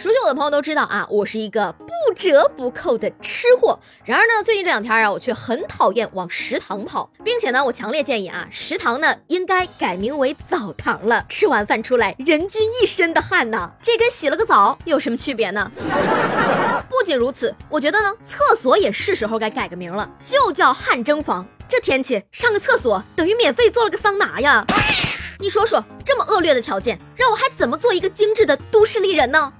熟悉我的朋友都知道啊，我是一个不折不扣的吃货。然而呢，最近这两天啊，我却很讨厌往食堂跑，并且呢，我强烈建议啊，食堂呢应该改名为澡堂了。吃完饭出来，人均一身的汗呐，这跟洗了个澡有什么区别呢？不仅如此，我觉得呢，厕所也是时候该改个名了，就叫汗蒸房。这天气上个厕所等于免费做了个桑拿呀。你说说，这么恶劣的条件，让我还怎么做一个精致的都市丽人呢？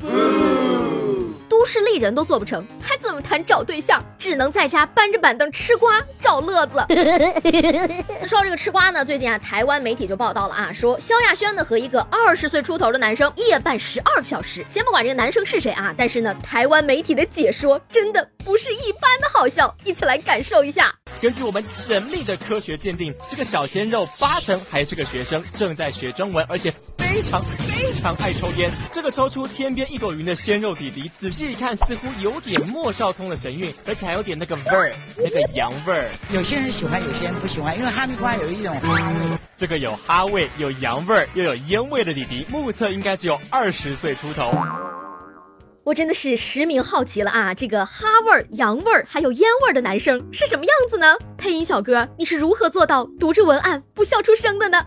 都市丽人都做不成，还怎么谈找对象？只能在家搬着板凳吃瓜找乐子。那 说到这个吃瓜呢，最近啊，台湾媒体就报道了啊，说萧亚轩呢和一个二十岁出头的男生夜半十二个小时。先不管这个男生是谁啊，但是呢，台湾媒体的解说真的不是一般的好笑，一起来感受一下。根据我们神秘的科学鉴定，这个小鲜肉八成还是个学生，正在学中文，而且非常非常爱抽烟。这个抽出天边一朵云的鲜肉弟弟，仔细一看，似乎有点莫少聪的神韵，而且还有点那个味儿，那个洋味儿。有些人喜欢，有些人不喜欢，因为哈密瓜有一种哈味。这个有哈味、有洋味儿又有烟味的弟弟，目测应该只有二十岁出头。我真的是实名好奇了啊！这个哈味儿、洋味儿还有烟味儿的男生是什么样子呢？配音小哥，你是如何做到读着文案不笑出声的呢？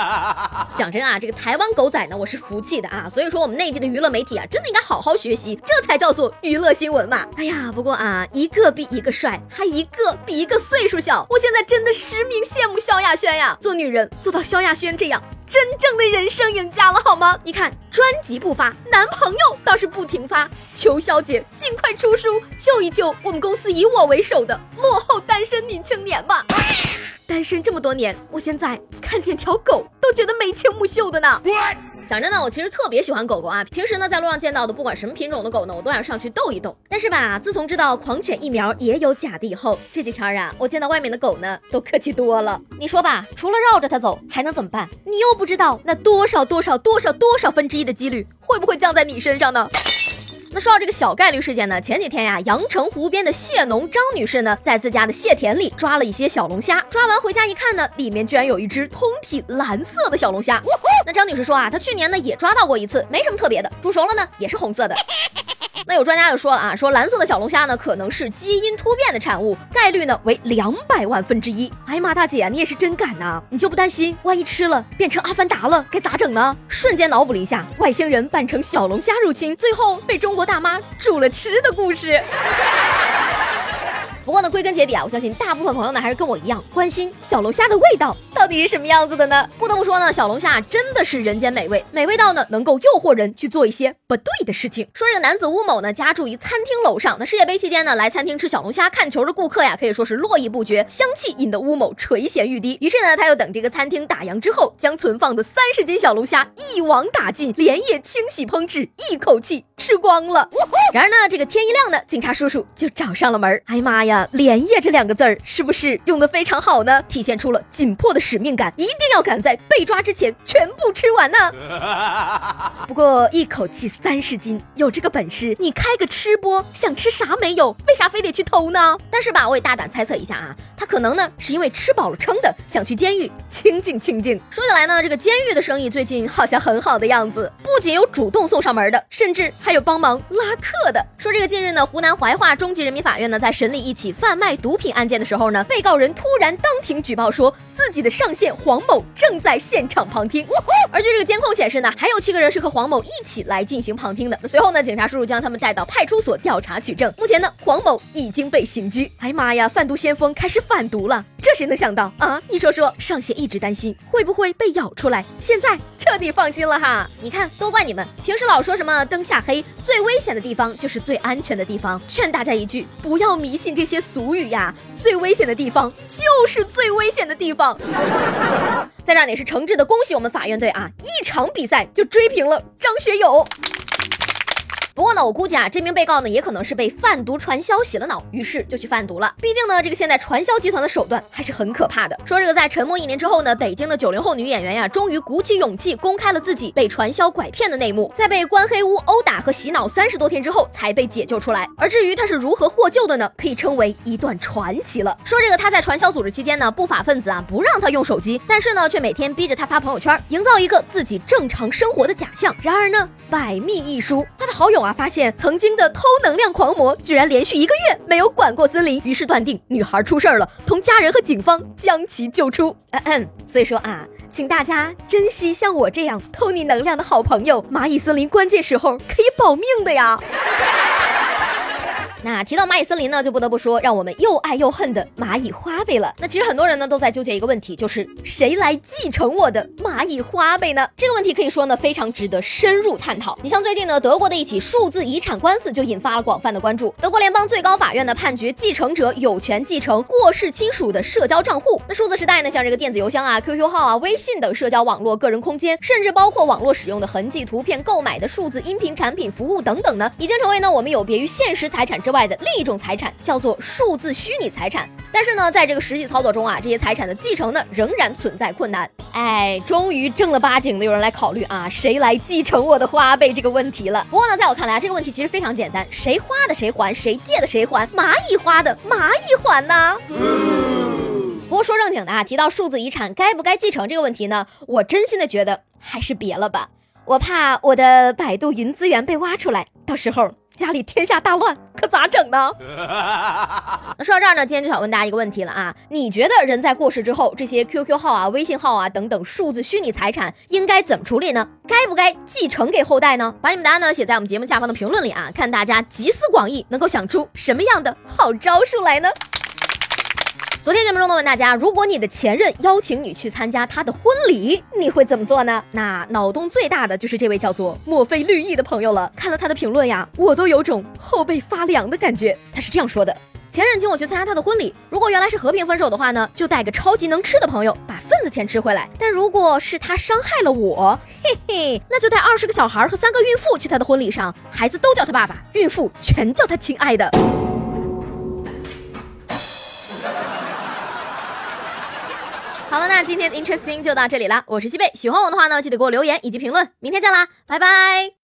讲真啊，这个台湾狗仔呢，我是服气的啊！所以说我们内地的娱乐媒体啊，真的应该好好学习，这才叫做娱乐新闻嘛！哎呀，不过啊，一个比一个帅，还一个比一个岁数小，我现在真的实名羡慕萧亚轩呀！做女人做到萧亚轩这样。真正的人生赢家了，好吗？你看，专辑不发，男朋友倒是不停发。求小姐尽快出书，救一救我们公司以我为首的落后单身女青年吧。单身这么多年，我现在看见条狗都觉得眉清目秀的呢。讲真的，我其实特别喜欢狗狗啊。平时呢，在路上见到的不管什么品种的狗呢，我都想上去逗一逗。但是吧，自从知道狂犬疫苗也有假的以后，这几天啊，我见到外面的狗呢，都客气多了。你说吧，除了绕着它走，还能怎么办？你又不知道那多少多少多少多少分之一的几率会不会降在你身上呢？那说到这个小概率事件呢，前几天呀，阳澄湖边的蟹农张女士呢，在自家的蟹田里抓了一些小龙虾，抓完回家一看呢，里面居然有一只通体蓝色的小龙虾。那张女士说啊，她去年呢也抓到过一次，没什么特别的，煮熟了呢也是红色的。那有专家就说了啊，说蓝色的小龙虾呢可能是基因突变的产物，概率呢为两百万分之一。哎呀妈，大姐你也是真敢呐，你就不担心万一吃了变成阿凡达了该咋整呢？瞬间脑补了一下外星人扮成小龙虾入侵，最后被中国大妈煮了吃的故事。不过呢，归根结底啊，我相信大部分朋友呢还是跟我一样关心小龙虾的味道到底是什么样子的呢？不得不说呢，小龙虾真的是人间美味，美味到呢能够诱惑人去做一些不对的事情。说这个男子乌某呢家住于餐厅楼上，那世界杯期间呢来餐厅吃小龙虾看球的顾客呀可以说是络绎不绝，香气引得乌某垂涎欲滴。于是呢他又等这个餐厅打烊之后，将存放的三十斤小龙虾一网打尽，连夜清洗烹制，一口气吃光了。然而呢这个天一亮呢，警察叔叔就找上了门。哎呀妈呀，连夜这两个字儿是不是用的非常好呢？体现出了紧迫的使命感，一定要赶在被抓之前全部吃完呢。不过一口气三十斤，有这个本事，你开个吃播，想吃啥没有？为啥非得去偷呢？但是吧，我也大胆猜测一下啊，他可能呢是因为吃饱了撑的，想去监狱清静清静。说起来呢，这个监狱的生意最近好像很好的样子，不仅有主动送上门的，甚至还有帮忙拉客的。说这个近日呢，湖南怀化中级人民法院呢在审理一起贩卖毒品案件的时候呢，被告人突然当庭举报说自己的上线黄某正在现场旁听，而据这个监控显示呢，还有七个人是和黄某一起来进行旁听的。那随后呢，警察叔叔将他们带到派出所调查取证。目前呢，黄某已经被刑拘。哎呀妈呀，贩毒先锋开始贩毒了，这谁能想到啊？你说说，上线一直担心会不会被咬出来，现在彻底放心了哈。你看，都怪你们，平时老说什么灯下黑，最危险的地方就是最安全的地方。劝大家一句，不要迷信这些俗语呀，最危险的地方就是最危险的地方。在这儿也是诚挚的恭喜我们法院队啊，一场比赛就追平了张学友。不过呢，我估计啊，这名被告呢也可能是被贩毒传销洗了脑，于是就去贩毒了。毕竟呢，这个现在传销集团的手段还是很可怕的。说这个在沉默一年之后呢，北京的九零后女演员呀，终于鼓起勇气公开了自己被传销拐骗的内幕，在被关黑屋殴打和洗脑三十多天之后才被解救出来。而至于她是如何获救的呢？可以称为一段传奇了。说这个她在传销组织期间呢，不法分子啊不让她用手机，但是呢却每天逼着她发朋友圈，营造一个自己正常生活的假象。然而呢，百密一疏，她的好友啊发现曾经的偷能量狂魔居然连续一个月没有管过森林，于是断定女孩出事儿了，同家人和警方将其救出。嗯嗯，所以说啊。请大家珍惜像我这样偷你能量的好朋友，蚂蚁森林关键时候可以保命的呀。那提到蚂蚁森林呢，就不得不说让我们又爱又恨的蚂蚁花呗了。那其实很多人呢都在纠结一个问题，就是谁来继承我的蚂蚁花呗呢？这个问题可以说呢非常值得深入探讨。你像最近呢德国的一起数字遗产官司就引发了广泛的关注。德国联邦最高法院呢判决继承者有权继承过世亲属的社交账户。那数字时代呢，像这个电子邮箱啊、QQ 号啊、微信等社交网络个人空间，甚至包括网络使用的痕迹、图片、购买的数字音频产品、服务等等呢，已经成为呢我们有别于现实财产之外的另一种财产，叫做数字虚拟财产。但是呢，在这个实际操作中啊，这些财产的继承呢，仍然存在困难。哎，终于正儿八经的有人来考虑啊，谁来继承我的花呗这个问题了。不过呢，在我看来啊，这个问题其实非常简单，谁花的谁还，谁借的谁还，蚂蚁花的蚂蚁还呢。不过说正经的啊，提到数字遗产该不该继承这个问题呢，我真心的觉得还是别了吧，我怕我的百度云资源被挖出来，到时候。家里天下大乱，可咋整呢？那 说到这儿呢，今天就想问大家一个问题了啊，你觉得人在过世之后，这些 QQ 号啊、微信号啊等等数字虚拟财产应该怎么处理呢？该不该继承给后代呢？把你们答案呢写在我们节目下方的评论里啊，看大家集思广益，能够想出什么样的好招数来呢？昨天节目中呢，问大家，如果你的前任邀请你去参加他的婚礼，你会怎么做呢？那脑洞最大的就是这位叫做墨菲绿意的朋友了。看了他的评论呀，我都有种后背发凉的感觉。他是这样说的：前任请我去参加他的婚礼，如果原来是和平分手的话呢，就带个超级能吃的朋友把份子钱吃回来；但如果是他伤害了我，嘿嘿，那就带二十个小孩和三个孕妇去他的婚礼上，孩子都叫他爸爸，孕妇全叫他亲爱的。好了，那今天的 Interesting 就到这里啦。我是西贝，喜欢我的话呢，记得给我留言以及评论。明天见啦，拜拜。